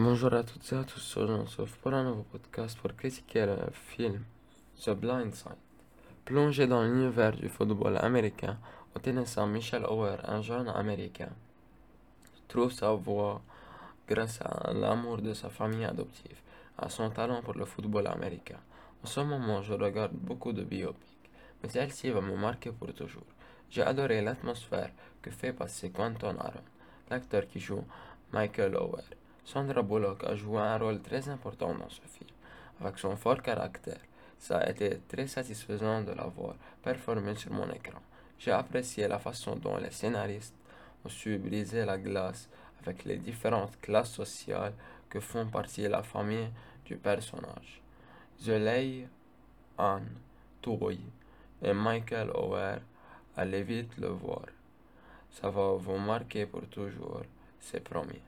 Bonjour à toutes et à tous, aujourd'hui on se retrouve pour un nouveau podcast pour critiquer le film The Blind Side. Plongé dans l'univers du football américain, au tennis Michel Ower, un jeune américain, trouve sa voie grâce à l'amour de sa famille adoptive, à son talent pour le football américain. En ce moment, je regarde beaucoup de biopics, mais celle-ci va me marquer pour toujours. J'ai adoré l'atmosphère que fait passer Quentin Aaron, l'acteur qui joue Michael Ower. Sandra Bullock a joué un rôle très important dans ce film. Avec son fort caractère, ça a été très satisfaisant de la voir performer sur mon écran. J'ai apprécié la façon dont les scénaristes ont su briser la glace avec les différentes classes sociales que font partie la famille du personnage. Zuley, Anne, Toy et Michael Ower, allez vite le voir. Ça va vous marquer pour toujours, c'est promis.